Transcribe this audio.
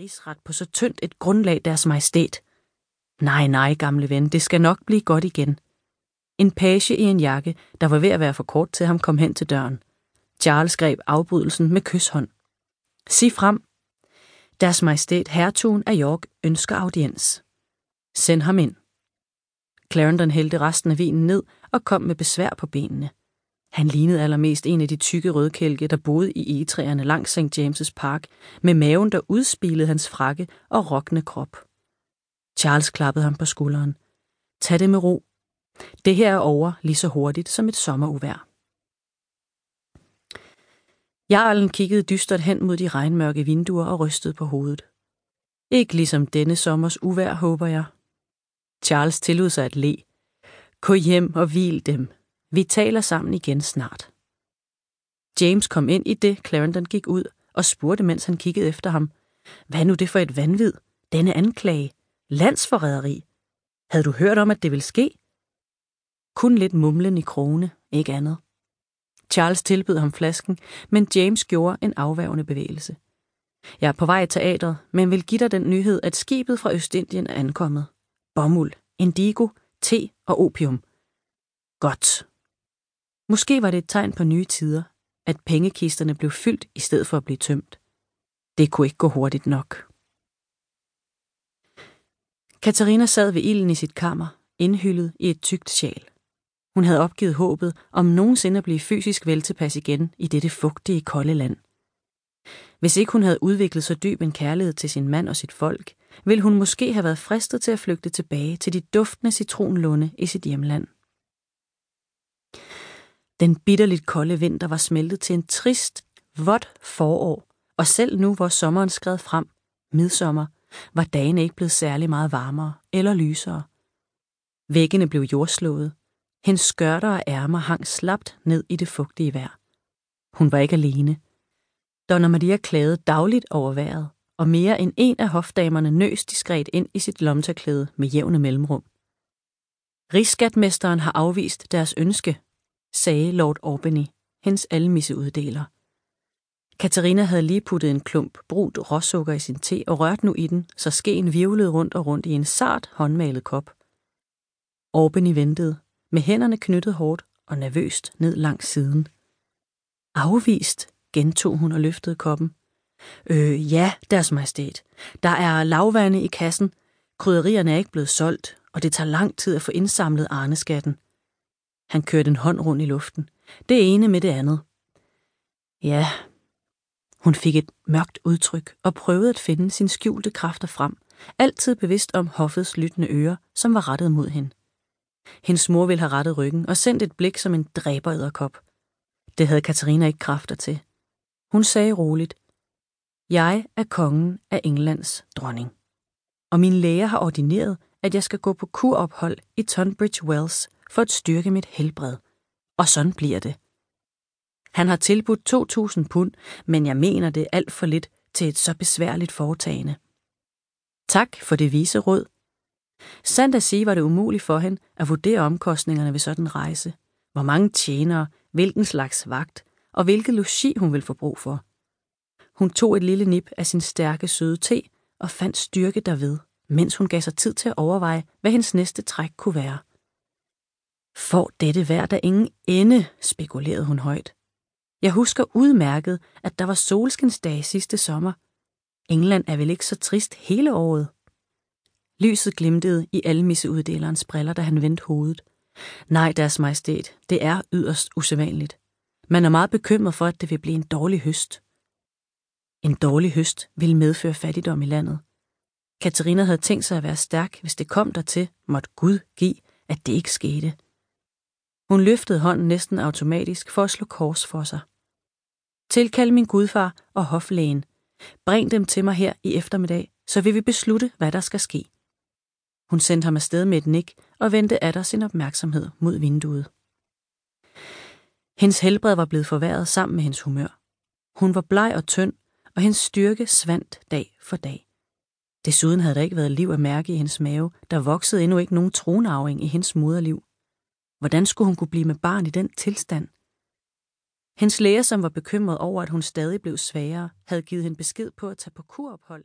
rigsret på så tyndt et grundlag, deres majestæt. Nej, nej, gamle ven, det skal nok blive godt igen. En page i en jakke, der var ved at være for kort til ham, kom hen til døren. Charles greb afbrydelsen med kyshånd. Sig frem. Deres majestæt hertugen af York ønsker audiens. Send ham ind. Clarendon hældte resten af vinen ned og kom med besvær på benene. Han lignede allermest en af de tykke rødkælke, der boede i egetræerne langs St. James' Park, med maven, der udspilede hans frakke og rokkende krop. Charles klappede ham på skulderen. Tag det med ro. Det her er over lige så hurtigt som et sommeruvær. Jarlen kiggede dystert hen mod de regnmørke vinduer og rystede på hovedet. Ikke ligesom denne sommers uvær, håber jeg. Charles tillod sig at le. Gå hjem og hvil dem. Vi taler sammen igen snart. James kom ind i det, Clarendon gik ud, og spurgte, mens han kiggede efter ham. Hvad er nu det for et vanvid? Denne anklage? Landsforræderi? Havde du hørt om, at det ville ske? Kun lidt mumlen i krone, ikke andet. Charles tilbød ham flasken, men James gjorde en afværgende bevægelse. Jeg er på vej i teatret, men vil give dig den nyhed, at skibet fra Østindien er ankommet. Bomuld, indigo, te og opium. Godt. Måske var det et tegn på nye tider, at pengekisterne blev fyldt i stedet for at blive tømt. Det kunne ikke gå hurtigt nok. Katarina sad ved ilden i sit kammer, indhyllet i et tykt sjal. Hun havde opgivet håbet om nogensinde at blive fysisk veltilpas igen i dette fugtige, kolde land. Hvis ikke hun havde udviklet så dyb en kærlighed til sin mand og sit folk, ville hun måske have været fristet til at flygte tilbage til de duftende citronlunde i sit hjemland. Den bitterligt kolde vinter var smeltet til en trist, vådt forår, og selv nu, hvor sommeren skred frem, midsommer, var dagene ikke blevet særlig meget varmere eller lysere. Væggene blev jordslået. Hendes skørter og ærmer hang slapt ned i det fugtige vejr. Hun var ikke alene. Donna Maria klagede dagligt over vejret, og mere end en af hofdamerne nøs diskret ind i sit lomterklæde med jævne mellemrum. Rigsskatmesteren har afvist deres ønske, sagde Lord Albany, hendes almisseuddeler. Katarina havde lige puttet en klump brunt råsukker i sin te og rørt nu i den, så skeen virvlede rundt og rundt i en sart håndmalet kop. Albany ventede, med hænderne knyttet hårdt og nervøst ned langs siden. Afvist, gentog hun og løftede koppen. Øh, ja, deres majestæt. Der er lavvande i kassen. Krydderierne er ikke blevet solgt, og det tager lang tid at få indsamlet arneskatten. Han kørte en hånd rundt i luften. Det ene med det andet. Ja, hun fik et mørkt udtryk og prøvede at finde sin skjulte kræfter frem, altid bevidst om hoffets lyttende ører, som var rettet mod hende. Hendes mor ville have rettet ryggen og sendt et blik som en dræberæderkop. Det havde Katarina ikke kræfter til. Hun sagde roligt, Jeg er kongen af Englands dronning. Og min læge har ordineret, at jeg skal gå på kurophold i Tunbridge Wells for at styrke mit helbred. Og sådan bliver det. Han har tilbudt 2.000 pund, men jeg mener det alt for lidt til et så besværligt foretagende. Tak for det vise råd. Sandt at sige var det umuligt for hende at vurdere omkostningerne ved sådan en rejse. Hvor mange tjenere, hvilken slags vagt og hvilket logi hun ville få brug for. Hun tog et lille nip af sin stærke søde te og fandt styrke derved, mens hun gav sig tid til at overveje, hvad hendes næste træk kunne være. Får dette vejr der ingen ende, spekulerede hun højt. Jeg husker udmærket, at der var solskinsdag sidste sommer. England er vel ikke så trist hele året? Lyset glimtede i almisseuddelerens briller, da han vendte hovedet. Nej, deres majestæt, det er yderst usædvanligt. Man er meget bekymret for, at det vil blive en dårlig høst. En dårlig høst vil medføre fattigdom i landet. Katarina havde tænkt sig at være stærk, hvis det kom dertil, måtte Gud give, at det ikke skete. Hun løftede hånden næsten automatisk for at slå kors for sig. Tilkald min gudfar og hoflægen. Bring dem til mig her i eftermiddag, så vil vi beslutte, hvad der skal ske. Hun sendte ham afsted med et nik og vendte atter sin opmærksomhed mod vinduet. Hendes helbred var blevet forværret sammen med hendes humør. Hun var bleg og tynd, og hendes styrke svandt dag for dag. Desuden havde der ikke været liv at mærke i hendes mave, der voksede endnu ikke nogen tronarving i hendes moderliv. Hvordan skulle hun kunne blive med barn i den tilstand? Hendes læger, som var bekymret over, at hun stadig blev svagere, havde givet hende besked på at tage på kurophold